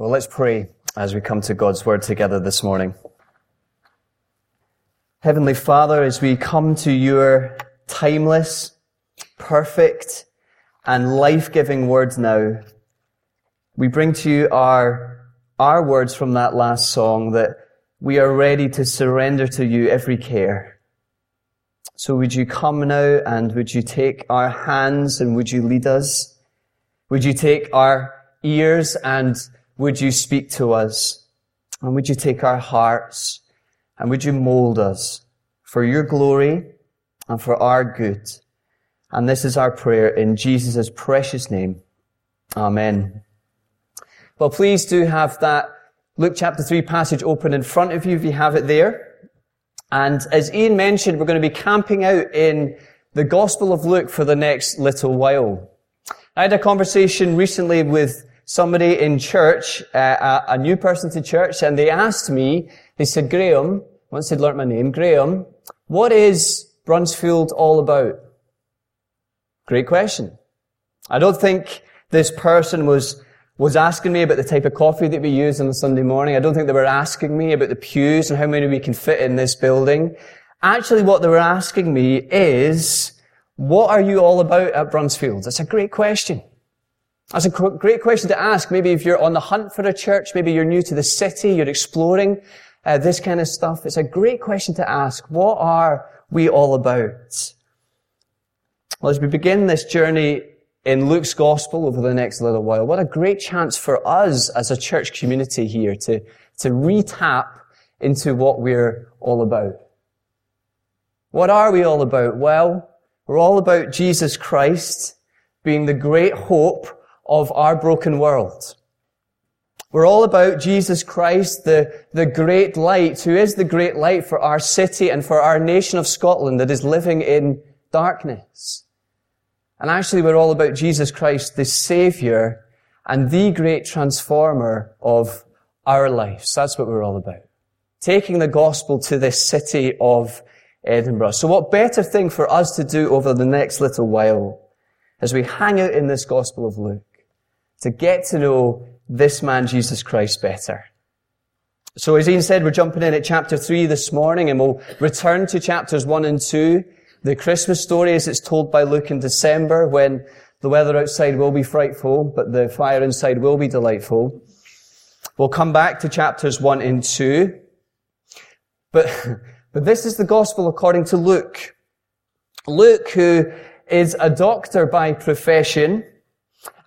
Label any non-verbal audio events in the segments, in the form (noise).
Well, let's pray as we come to God's Word together this morning. Heavenly Father, as we come to your timeless, perfect, and life-giving words now, we bring to you our, our words from that last song that we are ready to surrender to you every care. So would you come now and would you take our hands and would you lead us? Would you take our ears and would you speak to us? And would you take our hearts? And would you mold us for your glory and for our good? And this is our prayer in Jesus' precious name. Amen. Well, please do have that Luke chapter 3 passage open in front of you if you have it there. And as Ian mentioned, we're going to be camping out in the Gospel of Luke for the next little while. I had a conversation recently with somebody in church, uh, a, a, new person to church, and they asked me, they said, Graeme, once they'd learnt my name, Graeme, what is Bruntsfield all about? Great question. I don't think this person was, was asking me about the type of coffee that we use on a Sunday morning. I don't think they were asking me about the pews and how many we can fit in this building. Actually, what they were asking me is, what are you all about at Bruntsfield? That's a great question. That's a great question to ask. Maybe if you're on the hunt for a church, maybe you're new to the city, you're exploring uh, this kind of stuff. It's a great question to ask. What are we all about? Well, as we begin this journey in Luke's gospel over the next little while, what a great chance for us as a church community here to, to re-tap into what we're all about. What are we all about? Well, we're all about Jesus Christ being the great hope of our broken world. We're all about Jesus Christ, the, the great light, who is the great light for our city and for our nation of Scotland that is living in darkness. And actually we're all about Jesus Christ, the Savior and the great transformer of our lives. That's what we're all about. Taking the gospel to this city of Edinburgh. So what better thing for us to do over the next little while as we hang out in this gospel of Luke to get to know this man, Jesus Christ, better. So as Ian said, we're jumping in at chapter 3 this morning and we'll return to chapters 1 and 2. The Christmas story as it's told by Luke in December when the weather outside will be frightful, but the fire inside will be delightful. We'll come back to chapters 1 and 2. But, (laughs) but this is the gospel according to Luke. Luke, who is a doctor by profession,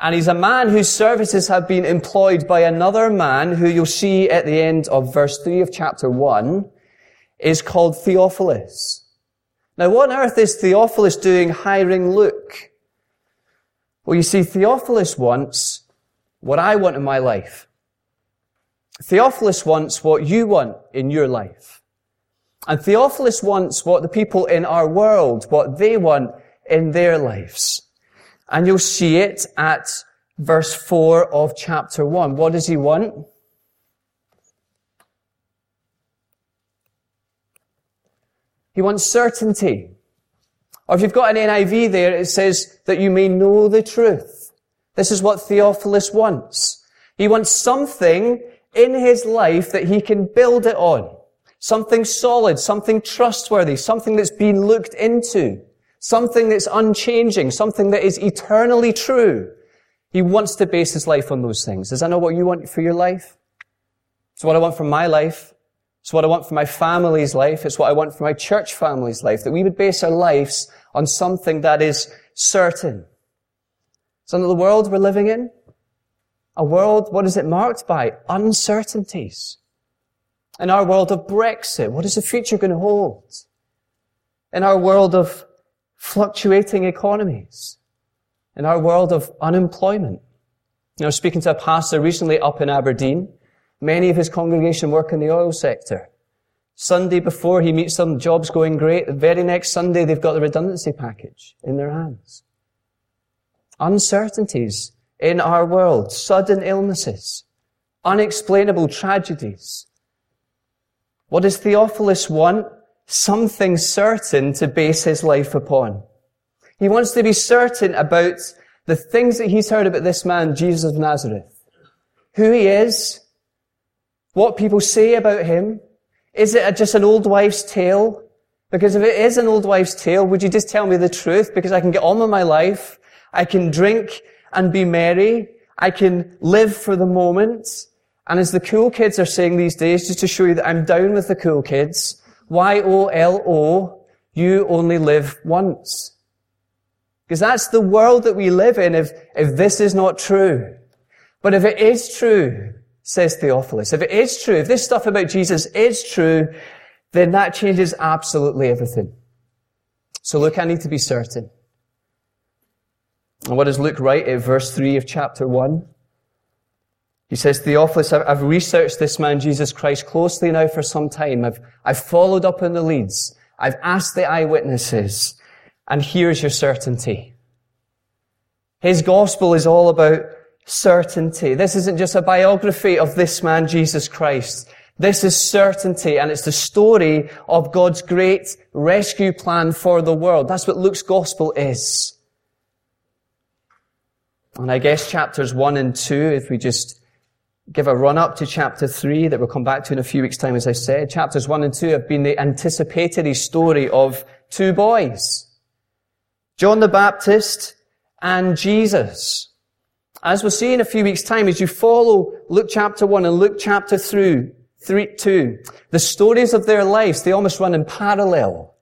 and he's a man whose services have been employed by another man who you'll see at the end of verse 3 of chapter 1 is called Theophilus. Now what on earth is Theophilus doing hiring Luke? Well, you see, Theophilus wants what I want in my life. Theophilus wants what you want in your life. And Theophilus wants what the people in our world, what they want in their lives. And you'll see it at verse 4 of chapter 1. What does he want? He wants certainty. Or if you've got an NIV there, it says that you may know the truth. This is what Theophilus wants. He wants something in his life that he can build it on. Something solid, something trustworthy, something that's been looked into. Something that's unchanging, something that is eternally true. He wants to base his life on those things. Does that know what you want for your life? It's what I want for my life. It's what I want for my family's life. It's what I want for my church family's life. That we would base our lives on something that is certain. So in the world we're living in, a world, what is it marked by? Uncertainties. In our world of Brexit, what is the future going to hold? In our world of fluctuating economies, in our world of unemployment. You know, speaking to a pastor recently up in Aberdeen, many of his congregation work in the oil sector. Sunday before he meets them, job's going great. The very next Sunday, they've got the redundancy package in their hands. Uncertainties in our world, sudden illnesses, unexplainable tragedies. What does Theophilus want? Something certain to base his life upon. He wants to be certain about the things that he's heard about this man, Jesus of Nazareth. who he is? What people say about him? Is it just an old wife's tale? Because if it is an old wife's tale, would you just tell me the truth? Because I can get on with my life. I can drink and be merry. I can live for the moment. And as the cool kids are saying these days, just to show you that I'm down with the cool kids, Y-O-L-O, you only live once. Because that's the world that we live in if, if this is not true. But if it is true, says Theophilus, if it is true, if this stuff about Jesus is true, then that changes absolutely everything. So look, I need to be certain. And what does Luke write in verse 3 of chapter 1? He says, "The Theophilus, I've researched this man, Jesus Christ, closely now for some time. I've, I've followed up on the leads. I've asked the eyewitnesses. And here's your certainty. His gospel is all about certainty. This isn't just a biography of this man, Jesus Christ. This is certainty, and it's the story of God's great rescue plan for the world. That's what Luke's gospel is. And I guess chapters one and two, if we just give a run up to chapter three that we'll come back to in a few weeks time, as I said, chapters one and two have been the anticipatory story of two boys. John the Baptist and Jesus. As we'll see in a few weeks time, as you follow Luke chapter one and Luke chapter through, three, two, the stories of their lives, they almost run in parallel.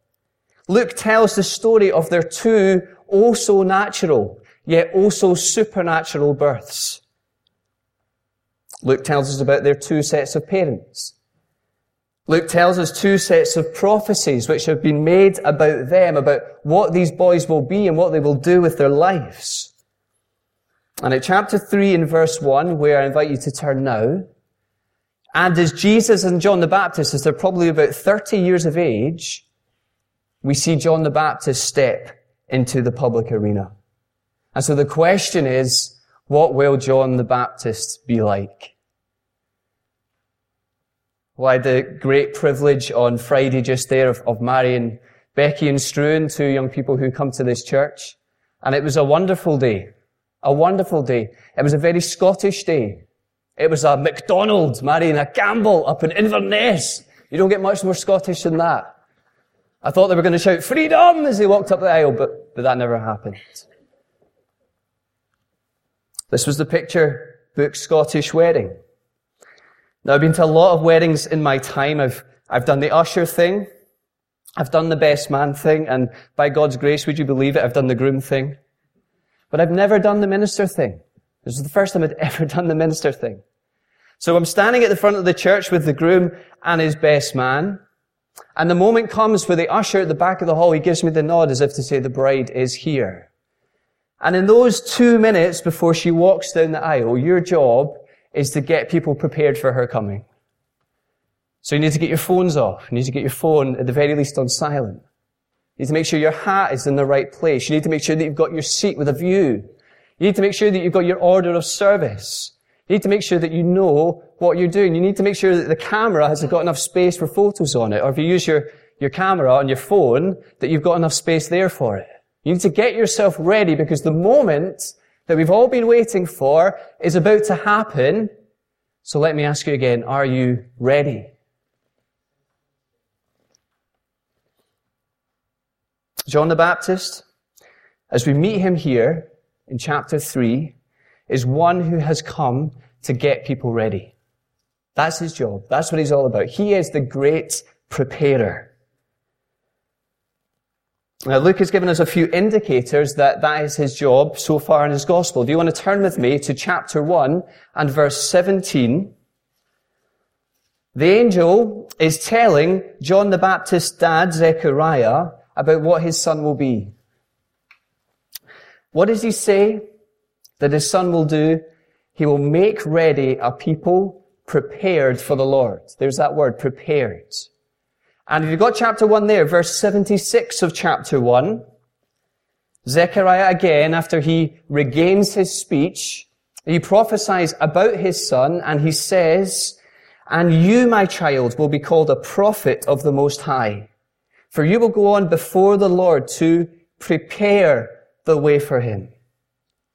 Luke tells the story of their two also natural, yet also supernatural births. Luke tells us about their two sets of parents. Luke tells us two sets of prophecies which have been made about them, about what these boys will be and what they will do with their lives. And at chapter 3 in verse 1, where I invite you to turn now, and as Jesus and John the Baptist, as they're probably about 30 years of age, we see John the Baptist step into the public arena. And so the question is, what will John the Baptist be like? Well, I had the great privilege on Friday just there of, of marrying Becky and Struan, two young people who come to this church. And it was a wonderful day. A wonderful day. It was a very Scottish day. It was a MacDonald marrying a Campbell up in Inverness. You don't get much more Scottish than that. I thought they were going to shout freedom as they walked up the aisle, but, but that never happened. This was the picture book Scottish wedding. Now I've been to a lot of weddings in my time. I've, I've done the usher thing. I've done the best man thing. And by God's grace, would you believe it? I've done the groom thing. But I've never done the minister thing. This is the first time I'd (laughs) ever done the minister thing. So I'm standing at the front of the church with the groom and his best man. And the moment comes where the usher at the back of the hall, he gives me the nod as if to say the bride is here. And in those two minutes before she walks down the aisle, your job is to get people prepared for her coming. So you need to get your phones off. You need to get your phone at the very least on silent. You need to make sure your hat is in the right place. You need to make sure that you've got your seat with a view. You need to make sure that you've got your order of service. You need to make sure that you know what you're doing. You need to make sure that the camera has got enough space for photos on it. Or if you use your, your camera on your phone, that you've got enough space there for it. You need to get yourself ready because the moment that we've all been waiting for is about to happen. So let me ask you again, are you ready? John the Baptist, as we meet him here in chapter 3, is one who has come to get people ready. That's his job. That's what he's all about. He is the great preparer. Now, Luke has given us a few indicators that that is his job so far in his gospel. Do you want to turn with me to chapter 1 and verse 17? The angel is telling John the Baptist's dad, Zechariah, about what his son will be. What does he say that his son will do? He will make ready a people prepared for the Lord. There's that word, prepared. And if you've got chapter 1 there, verse 76 of chapter 1, Zechariah again, after he regains his speech, he prophesies about his son and he says, And you, my child, will be called a prophet of the Most High. For you will go on before the Lord to prepare the way for him.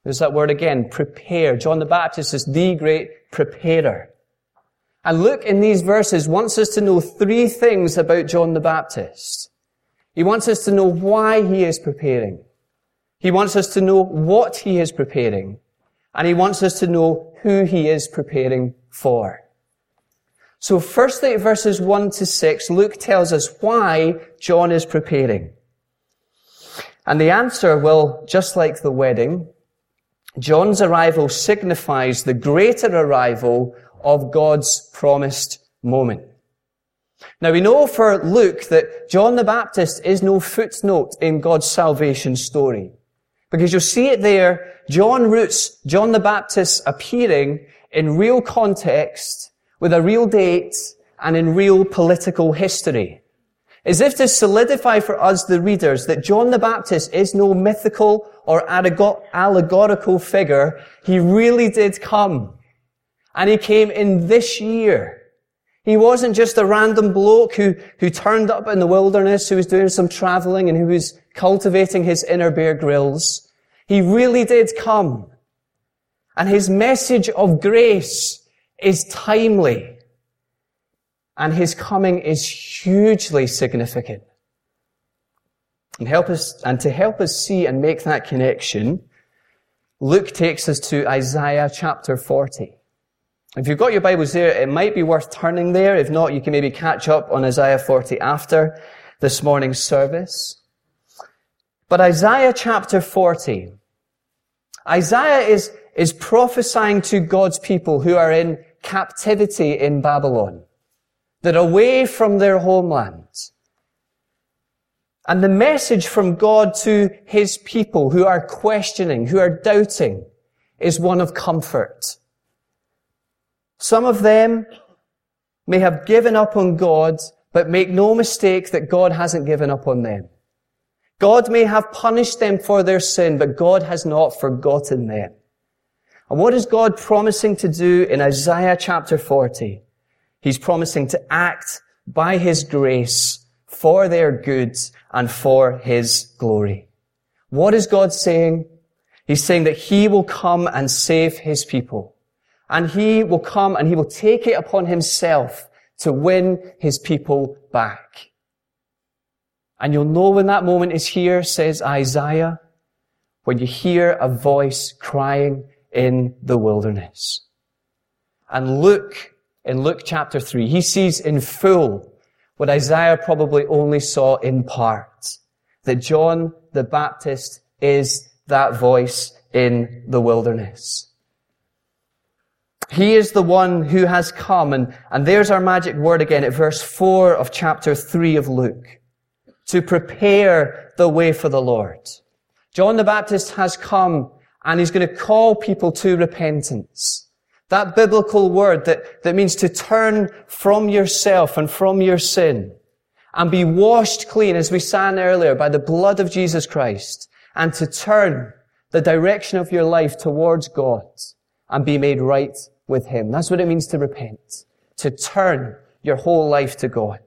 There's that word again, prepare. John the Baptist is the great preparer. And Luke in these verses wants us to know three things about John the Baptist. He wants us to know why he is preparing. He wants us to know what he is preparing. And he wants us to know who he is preparing for. So firstly, verses 1 to 6, Luke tells us why John is preparing. And the answer, well, just like the wedding, John's arrival signifies the greater arrival of God's promised moment. Now we know for Luke that John the Baptist is no footnote in God's salvation story. Because you'll see it there, John roots John the Baptist appearing in real context, with a real date, and in real political history as if to solidify for us, the readers, that John the Baptist is no mythical or allegorical figure. He really did come. And he came in this year. He wasn't just a random bloke who, who turned up in the wilderness, who was doing some traveling and who was cultivating his inner Bear Grylls. He really did come. And his message of grace is timely and his coming is hugely significant. And help us, and to help us see and make that connection, Luke takes us to Isaiah chapter 40. If you've got your Bibles there, it might be worth turning there. If not, you can maybe catch up on Isaiah 40 after this morning's service. But Isaiah chapter 40, Isaiah is, is prophesying to God's people who are in captivity in Babylon. They're away from their homeland. And the message from God to His people who are questioning, who are doubting, is one of comfort. Some of them may have given up on God, but make no mistake that God hasn't given up on them. God may have punished them for their sin, but God has not forgotten them. And what is God promising to do in Isaiah chapter 40? He's promising to act by His grace for their good and for His glory. What is God saying? He's saying that He will come and save His people. And He will come and He will take it upon Himself to win His people back. And you'll know when that moment is here, says Isaiah, when you hear a voice crying in the wilderness. And Luke, in Luke chapter 3. He sees in full what Isaiah probably only saw in part. That John the Baptist is that voice in the wilderness. He is the one who has come, and, and there's our magic word again at verse 4 of chapter 3 of Luke. To prepare the way for the Lord. John the Baptist has come, and he's going to call people to repentance. That biblical word that, that means to turn from yourself and from your sin and be washed clean, as we sang earlier, by the blood of Jesus Christ and to turn the direction of your life towards God and be made right with Him. That's what it means to repent. To turn your whole life to God.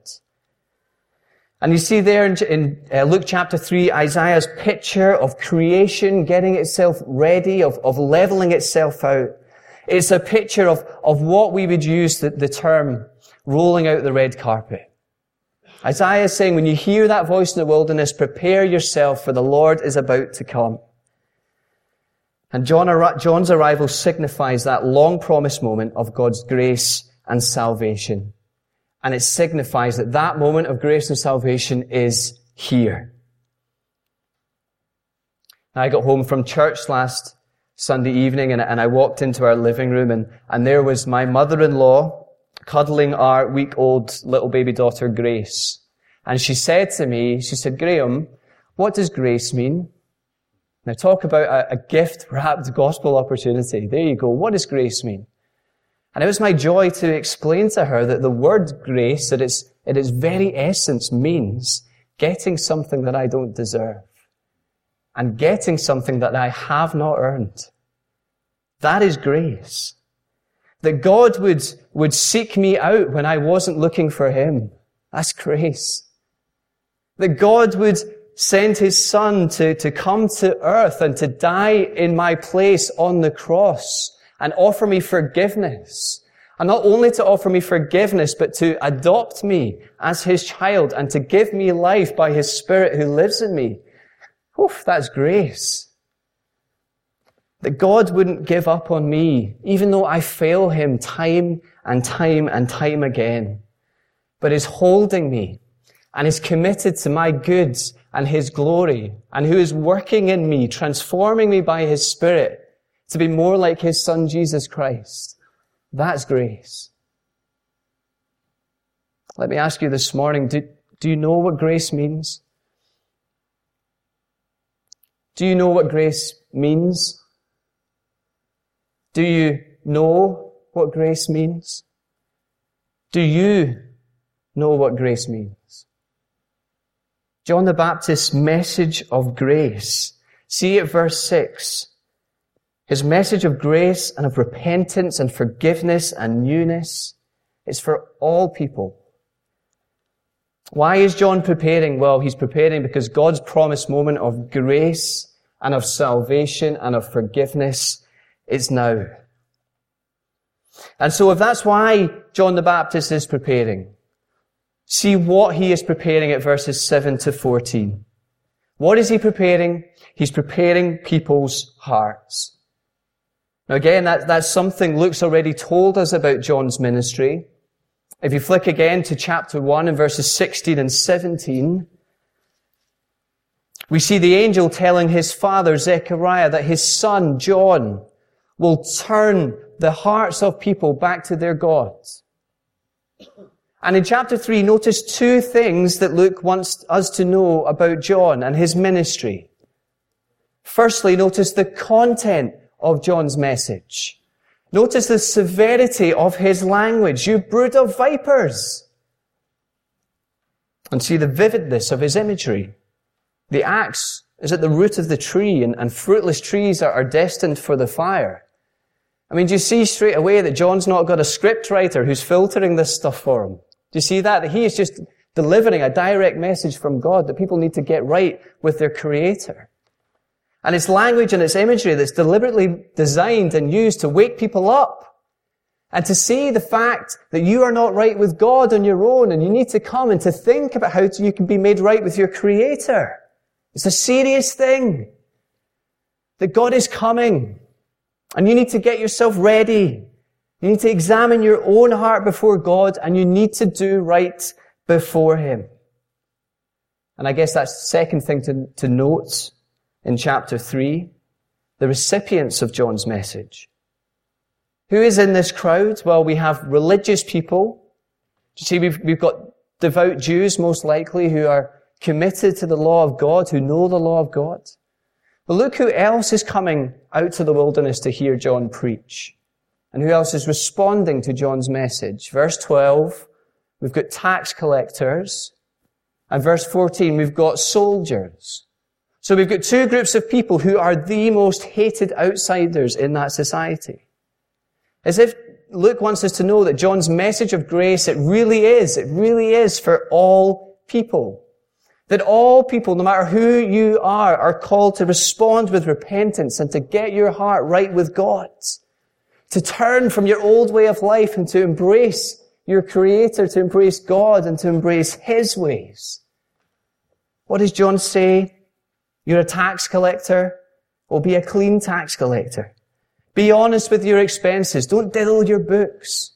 And you see there in, uh, Luke chapter 3, Isaiah's picture of creation getting itself ready, of, of leveling itself out. It's a picture of, of what we would use the, the term rolling out the red carpet. Isaiah is saying, when you hear that voice in the wilderness, prepare yourself for the Lord is about to come. And John, John's arrival signifies that long promised moment of God's grace and salvation. And it signifies that that moment of grace and salvation is here. I got home from church last Sunday evening and, and I walked into our living room and, and there was my mother-in-law cuddling our week-old little baby daughter, Grace. And she said to me, she said, Graeme, what does grace mean? Now talk about a, a gift wrapped gospel opportunity. There you go. What does grace mean? And it was my joy to explain to her that the word grace, at its, at its very essence, means getting something that I don't deserve and getting something that I have not earned. That is grace. That God would, would seek me out when I wasn't looking for Him. That's grace. That God would send his son to, to come to earth and to die in my place on the cross and offer me forgiveness. And not only to offer me forgiveness, but to adopt me as his child and to give me life by his spirit who lives in me. Oof, that's grace. That God wouldn't give up on me, even though I fail him time and time and time again, but is holding me and is committed to my goods and his glory and who is working in me, transforming me by his spirit to be more like his son Jesus Christ. That's grace. Let me ask you this morning, do, do you know what grace means? Do you know what grace means? Do you know what grace means? Do you know what grace means? John the Baptist's message of grace. See at verse 6. His message of grace and of repentance and forgiveness and newness is for all people. Why is John preparing? Well, he's preparing because God's promised moment of grace and of salvation and of forgiveness is now. And so if that's why John the Baptist is preparing, See what he is preparing at verses 7 to 14. What is he preparing? He's preparing people's hearts. Now again, that, that's something Luke's already told us about John's ministry. If you flick again to chapter 1 and verses 16 and 17, we see the angel telling his father Zechariah that his son John will turn the hearts of people back to their gods. And in chapter 3, notice two things that Luke wants us to know about John and his ministry. Firstly, notice the content of John's message. Notice the severity of his language. You brood of vipers. And see the vividness of his imagery. The axe is at the root of the tree and, and fruitless trees are, are destined for the fire. I mean, do you see straight away that John's not got a script writer who's filtering this stuff for him? Do you see that? That he is just delivering a direct message from God that people need to get right with their creator. And it's language and it's imagery that's deliberately designed and used to wake people up and to see the fact that you are not right with God on your own and you need to come and to think about how you can be made right with your creator. It's a serious thing. That God is coming and you need to get yourself ready you need to examine your own heart before God and you need to do right before Him. And I guess that's the second thing to, to note in chapter 3. The recipients of John's message. Who is in this crowd? Well, we have religious people. You see, we've, we've got devout Jews, most likely, who are committed to the law of God, who know the law of God. But look who else is coming out to the wilderness to hear John preach. And who else is responding to John's message? Verse 12, we've got tax collectors. And verse 14, we've got soldiers. So we've got two groups of people who are the most hated outsiders in that society. As if Luke wants us to know that John's message of grace, it really is, it really is for all people. That all people, no matter who you are, are called to respond with repentance and to get your heart right with God to turn from your old way of life and to embrace your Creator, to embrace God and to embrace His ways. What does John say? You're a tax collector? Well, be a clean tax collector. Be honest with your expenses. Don't diddle your books.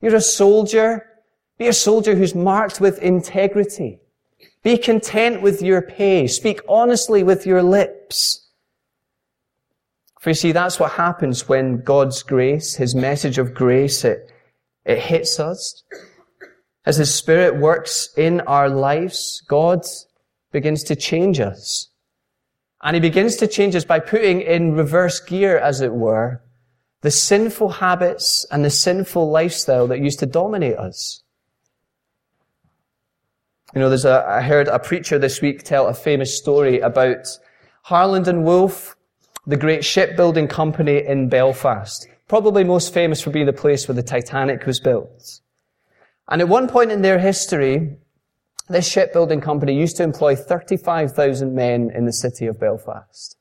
You're a soldier. Be a soldier who's marked with integrity. Be content with your pay. Speak honestly with your lips. For you see, that's what happens when God's grace, His message of grace, it, it hits us. As His Spirit works in our lives, God begins to change us. And He begins to change us by putting in reverse gear, as it were, the sinful habits and the sinful lifestyle that used to dominate us. You know, there's a, I heard a preacher this week tell a famous story about Harland and Wolff the great shipbuilding company in Belfast, probably most famous for being the place where the Titanic was built. And at one point in their history, This shipbuilding company used to employ 35,000 men in the city of Belfast.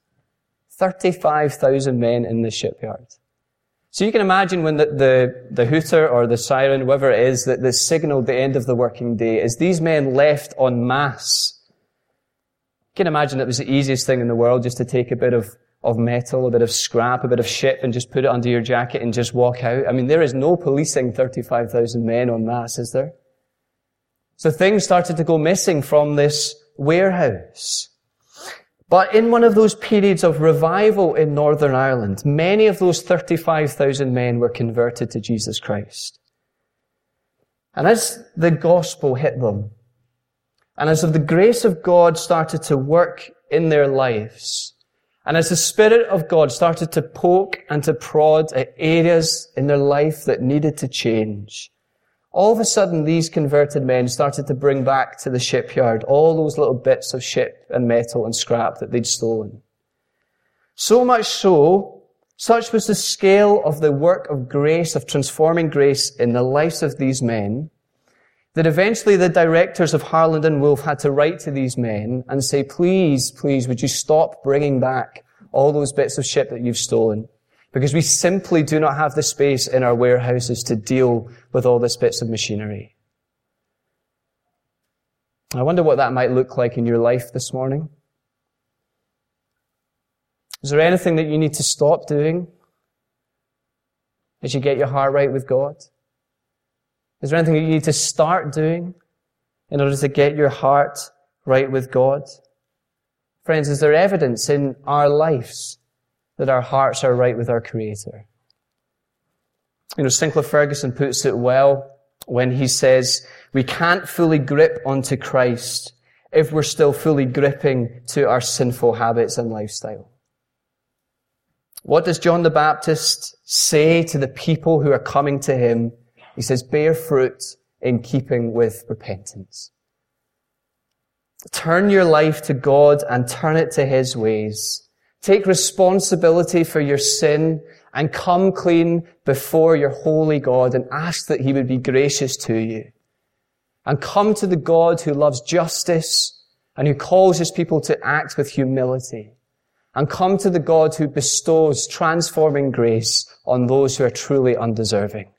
35,000 men in the shipyard. So you can imagine when the, the, the, hooter or the siren, whoever it is, that, that signaled the end of the working day, as these men left en masse. You can imagine it was the easiest thing in the world just to take a bit of, of metal, a bit of scrap, a bit of ship and just put it under your jacket and just walk out. I mean, there is no policing 35,000 men en masse, is there? So things started to go missing from this warehouse. But in one of those periods of revival in Northern Ireland, many of those 35,000 men were converted to Jesus Christ. And as the gospel hit them, and as the grace of God started to work in their lives, and as the Spirit of God started to poke and to prod at areas in their life that needed to change, all of a sudden, these converted men started to bring back to the shipyard all those little bits of ship and metal and scrap that they'd stolen. So much so, such was the scale of the work of grace, of transforming grace in the lives of these men, that eventually the directors of Harland and Wolff had to write to these men and say, please, please, would you stop bringing back all those bits of ship that you've stolen? because we simply do not have the space in our warehouses to deal with all these bits of machinery. I wonder what that might look like in your life this morning. Is there anything that you need to stop doing as you get your heart right with God? Is there anything that you need to start doing in order to get your heart right with God? Friends, is there evidence in our lives that our hearts are right with our Creator. You know, Sinclair Ferguson puts it well when he says, we can't fully grip onto Christ if we're still fully gripping to our sinful habits and lifestyle. What does John the Baptist say to the people who are coming to him? He says, bear fruit in keeping with repentance. Turn your life to God and turn it to His ways Take responsibility for your sin and come clean before your holy God and ask that he would be gracious to you. And come to the God who loves justice and who calls his people to act with humility. And come to the God who bestows transforming grace on those who are truly undeserving.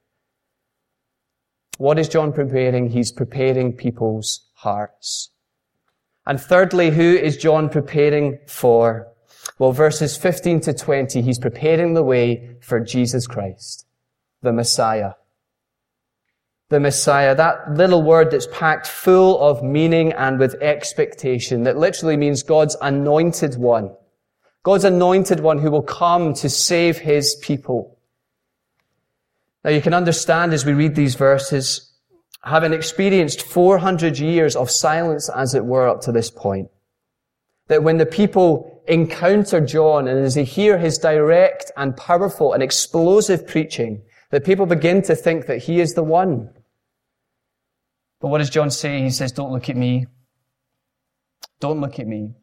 What is John preparing? He's preparing people's hearts. And thirdly, who is John preparing for? Well, verses 15 to 20, he's preparing the way for Jesus Christ, the Messiah. The Messiah, that little word that's packed full of meaning and with expectation, that literally means God's anointed one. God's anointed one who will come to save his people. Now you can understand as we read these verses, having experienced 400 years of silence as it were up to this point, that when the people encounter John and as they hear his direct and powerful and explosive preaching, that people begin to think that he is the one. But what does John say? He says, don't look at me. Don't look at me.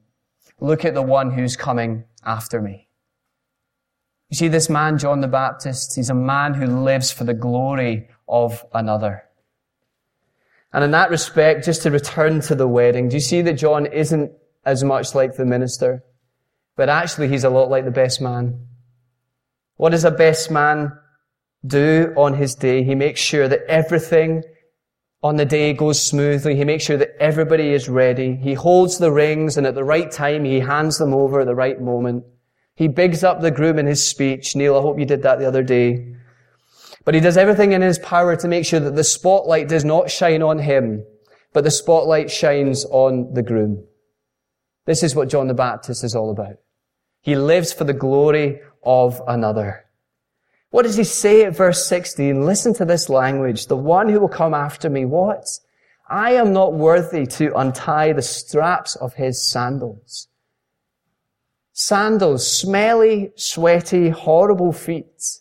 Look at the one who's coming after me. You see, this man, John the Baptist, he's a man who lives for the glory of another. And in that respect, just to return to the wedding, do you see that John isn't as much like the minister? But actually, he's a lot like the best man. What does a best man do on his day? He makes sure that everything on the day goes smoothly. He makes sure that everybody is ready. He holds the rings and at the right time, he hands them over at the right moment. He bigs up the groom in his speech. Neil, I hope you did that the other day. But he does everything in his power to make sure that the spotlight does not shine on him, but the spotlight shines on the groom. This is what John the Baptist is all about. He lives for the glory of another. What does he say at verse 16? Listen to this language. The one who will come after me, what? I am not worthy to untie the straps of his sandals. Sandals, smelly, sweaty, horrible feet,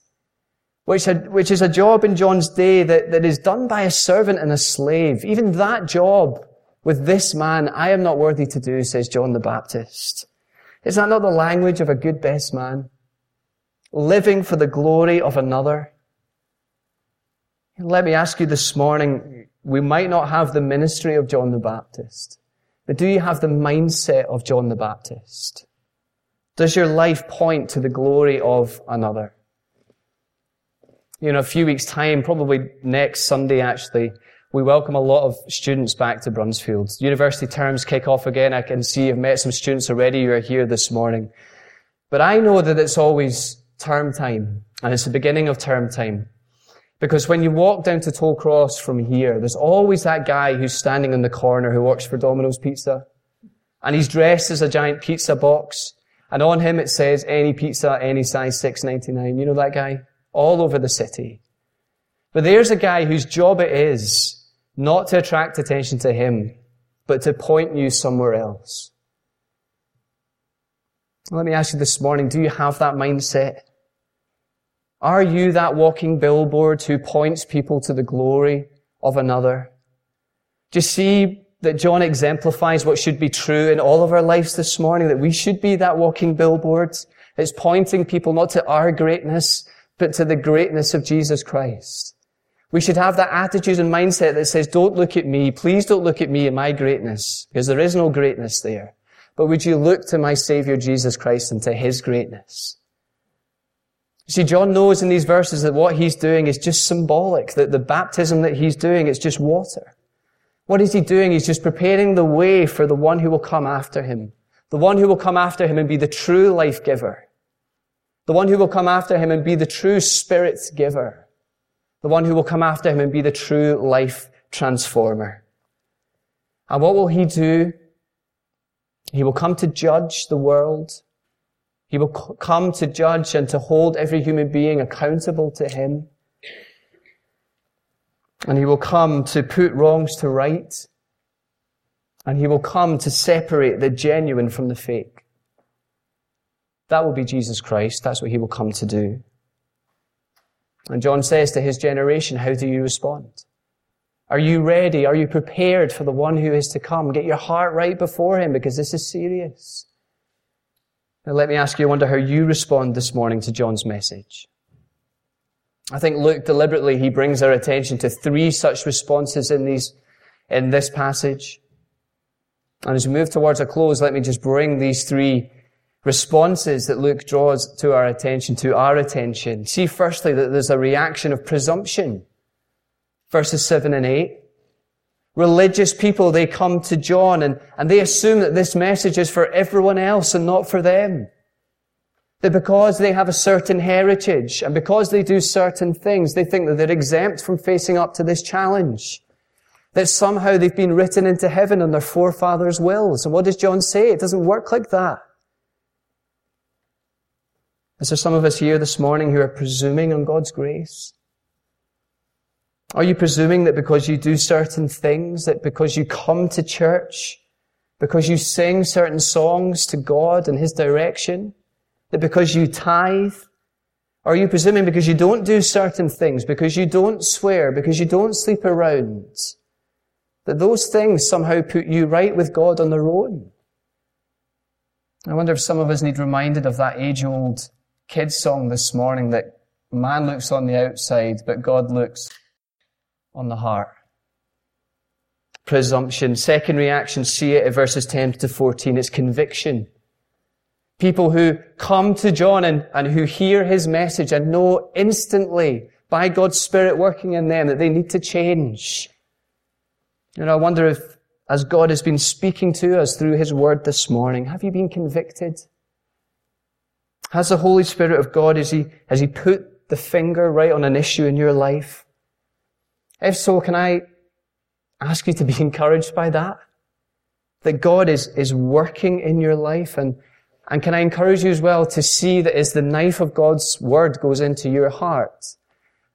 which, which is a job in John's day that, that is done by a servant and a slave. Even that job with this man, I am not worthy to do, says John the Baptist. Is that not the language of a good best man? Living for the glory of another. Let me ask you this morning, we might not have the ministry of John the Baptist, but do you have the mindset of John the Baptist? Does your life point to the glory of another? You know, a few weeks time, probably next Sunday actually, we welcome a lot of students back to Bruntsfield. University terms kick off again. I can see you've met some students already who are here this morning. But I know that it's always term time, and it's the beginning of term time. Because when you walk down to Tollcross from here, there's always that guy who's standing in the corner who works for Domino's Pizza. And he's dressed as a giant pizza box. And on him it says, any pizza, any size, 6.99. You know that guy? All over the city. But there's a guy whose job it is not to attract attention to him, but to point you somewhere else. Let me ask you this morning, do you have that mindset? Are you that walking billboard who points people to the glory of another? Do you see that John exemplifies what should be true in all of our lives this morning? That we should be that walking billboard. It's pointing people not to our greatness, but to the greatness of Jesus Christ. We should have that attitude and mindset that says, don't look at me. Please don't look at me and my greatness, because there is no greatness there. But would you look to my Savior Jesus Christ and to His greatness? See, John knows in these verses that what he's doing is just symbolic, that the baptism that he's doing is just water. What is he doing? He's just preparing the way for the one who will come after him. The one who will come after him and be the true life giver. The one who will come after him and be the true spirit giver. The one who will come after him and be the true life transformer. And what will he do? He will come to judge the world he will come to judge and to hold every human being accountable to him. And he will come to put wrongs to right. And he will come to separate the genuine from the fake. That will be Jesus Christ. That's what he will come to do. And John says to his generation, how do you respond? Are you ready? Are you prepared for the one who is to come? Get your heart right before him because this is serious. Now let me ask you, I wonder how you respond this morning to John's message. I think Luke deliberately, he brings our attention to three such responses in these, in this passage. And as we move towards a close, let me just bring these three responses that Luke draws to our attention, to our attention. See firstly that there's a reaction of presumption. Verses 7 and 8 religious people, they come to John and, and they assume that this message is for everyone else and not for them. That because they have a certain heritage and because they do certain things, they think that they're exempt from facing up to this challenge. That somehow they've been written into heaven on their forefathers' wills. And what does John say? It doesn't work like that. Is there some of us here this morning who are presuming on God's grace? Are you presuming that because you do certain things, that because you come to church, because you sing certain songs to God and His direction, that because you tithe, are you presuming because you don't do certain things, because you don't swear, because you don't sleep around, that those things somehow put you right with God on their own? I wonder if some of us need reminded of that age-old kids song this morning that man looks on the outside, but God looks on the heart. Presumption. Second reaction, see it at verses 10 to 14. It's conviction. People who come to John and, and who hear his message and know instantly by God's Spirit working in them that they need to change. And I wonder if, as God has been speaking to us through his word this morning, have you been convicted? Has the Holy Spirit of God, has he, has he put the finger right on an issue in your life? If so, can I ask you to be (laughs) encouraged by that? That God is, is working in your life and, and can I encourage you as well to see that as the knife of God's word goes into your heart,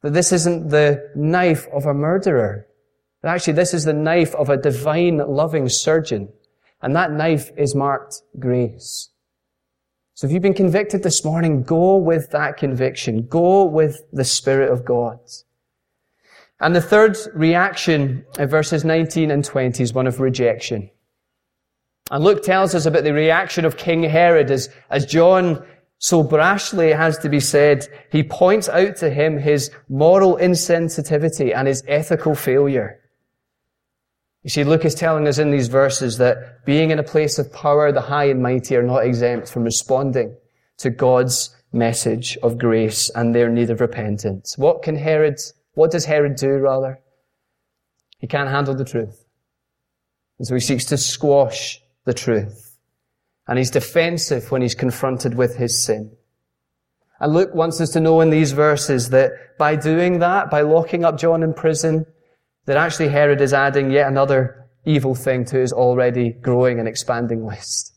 that this isn't the knife of a murderer. That actually this is the knife of a divine loving surgeon. And that knife is marked grace. So if you've been convicted this morning, go with that conviction. Go with the Spirit of God. And the third reaction in verses 19 and 20 is one of rejection. And Luke tells us about the reaction of King Herod as, as John so brashly, it has to be said, he points out to him his moral insensitivity and his ethical failure. You see, Luke is telling us in these verses that being in a place of power, the high and mighty are not exempt from responding to God's message of grace and their need of repentance. What can Herod, what does Herod do rather? He can't handle the truth. And so he seeks to squash the truth. And he's defensive when he's confronted with his sin. And Luke wants us to know in these verses that by doing that, by locking up John in prison, that actually Herod is adding yet another evil thing to his already growing and expanding list.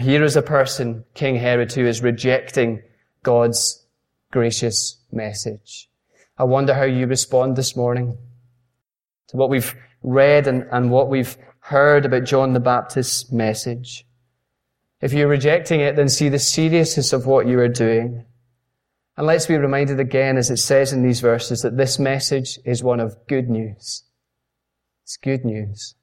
Here is a person, King Herod, who is rejecting God's gracious message. I wonder how you respond this morning to what we've read and, and what we've heard about John the Baptist's message. If you're rejecting it, then see the seriousness of what you are doing. And let's be reminded again, as it says in these verses, that this message is one of good news. It's good news.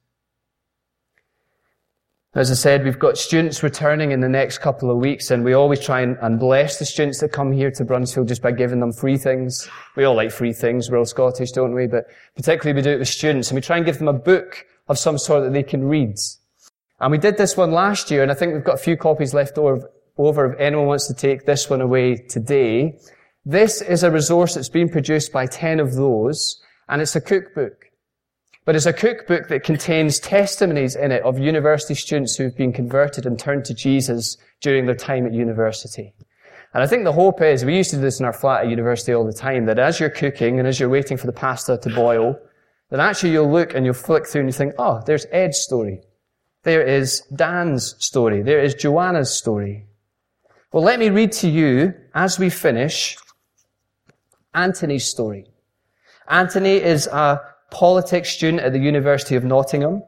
As I said, we've got students returning in the next couple of weeks, and we always try and, bless the students that come here to Bruntsfield just by giving them free things. We all like free things. We're all Scottish, don't we? But particularly we do it with students, and we try and give them a book of some sort that they can read. And we did this one last year, and I think we've got a few copies left over, if anyone wants to take this one away today. This is a resource that's been produced by 10ofThose, and it's a cookbook. But it's a cookbook that contains testimonies in it of university students who've been converted and turned to Jesus during their time at university. And I think the hope is, we used to do this in our flat at university all the time, that as you're cooking and as you're waiting for the pasta to boil, that actually you'll look and you'll flick through and you think, oh, there's Ed's story. There is Dan's story. There is Joanna's story. Well, let me read to you, as we finish, Anthony's story. Anthony is a politics student at the University of Nottingham.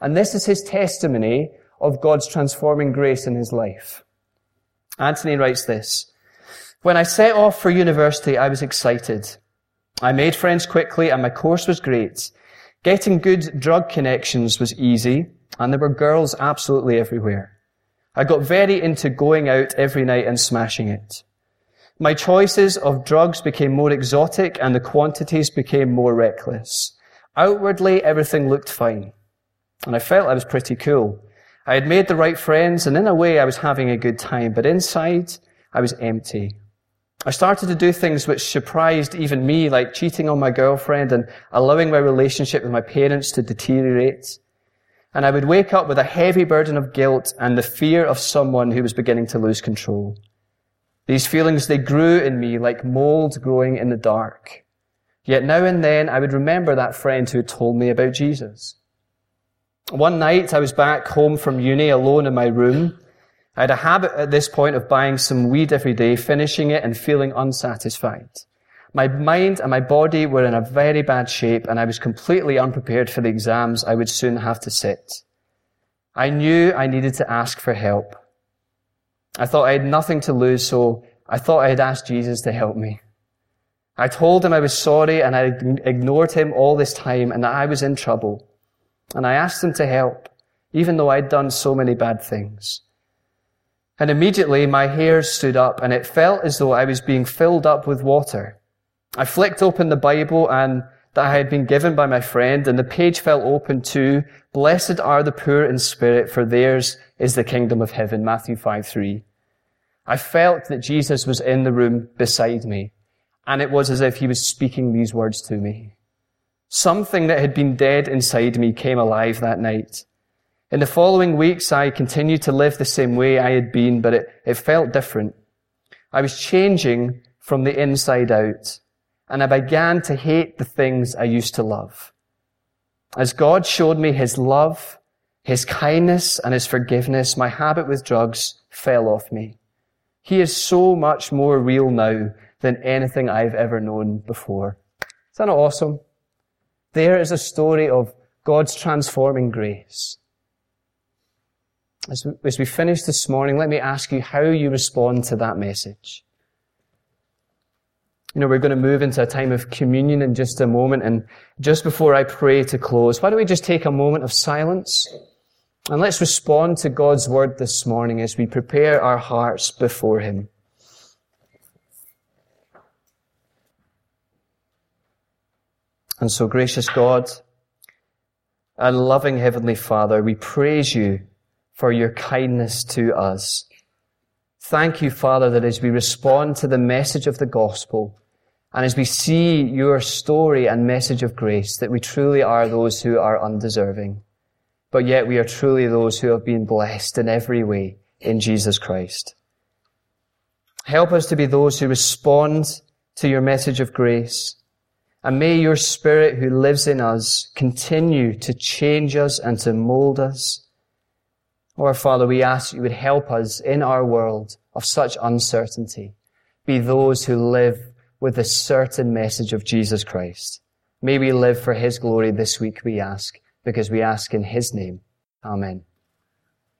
And this is his testimony of God's transforming grace in his life. Anthony writes this. When I set off for university, I was excited. I made friends quickly and my course was great. Getting good drug connections was easy and there were girls absolutely everywhere. I got very into going out every night and smashing it. My choices of drugs became more exotic and the quantities became more reckless. Outwardly, everything looked fine. And I felt I was pretty cool. I had made the right friends, and in a way, I was having a good time, but inside, I was empty. I started to do things which surprised even me, like cheating on my girlfriend and allowing my relationship with my parents to deteriorate. And I would wake up with a heavy burden of guilt and the fear of someone who was beginning to lose control. These feelings, they grew in me like mold growing in the dark. Yet now and then I would remember that friend who had told me about Jesus. One night I was back home from uni alone in my room. I had a habit at this point of buying some weed every day, finishing it and feeling unsatisfied. My mind and my body were in a very bad shape and I was completely unprepared for the exams I would soon have to sit. I knew I needed to ask for help. I thought I had nothing to lose, so I thought I had asked Jesus to help me. I told him I was sorry and I ignored him all this time and that I was in trouble. And I asked him to help, even though I'd done so many bad things. And immediately my hair stood up and it felt as though I was being filled up with water. I flicked open the Bible and that I had been given by my friend and the page fell open to, blessed are the poor in spirit for theirs is the kingdom of heaven, Matthew 5, 3. I felt that Jesus was in the room beside me and it was as if he was speaking these words to me. Something that had been dead inside me came alive that night. In the following weeks, I continued to live the same way I had been, but it, it felt different. I was changing from the inside out, and I began to hate the things I used to love. As God showed me His love, His kindness, and His forgiveness, my habit with drugs fell off me. He is so much more real now than anything I've ever known before. Isn't that awesome? There is a story of God's transforming grace. As we, as we finish this morning, let me ask you how you respond to that message. You know, we're going to move into a time of communion in just a moment, and just before I pray to close, why don't we just take a moment of silence? And let's respond to God's word this morning as we prepare our hearts before Him. And so, gracious God, and loving Heavenly Father, we praise you for your kindness to us. Thank you, Father, that as we respond to the message of the gospel, and as we see your story and message of grace, that we truly are those who are undeserving. But yet we are truly those who have been blessed in every way in Jesus Christ. Help us to be those who respond to your message of grace. And may your spirit who lives in us continue to change us and to mold us. Our Father, we ask that you would help us in our world of such uncertainty. Be those who live with the certain message of Jesus Christ. May we live for his glory this week, we ask, because we ask in his name. Amen.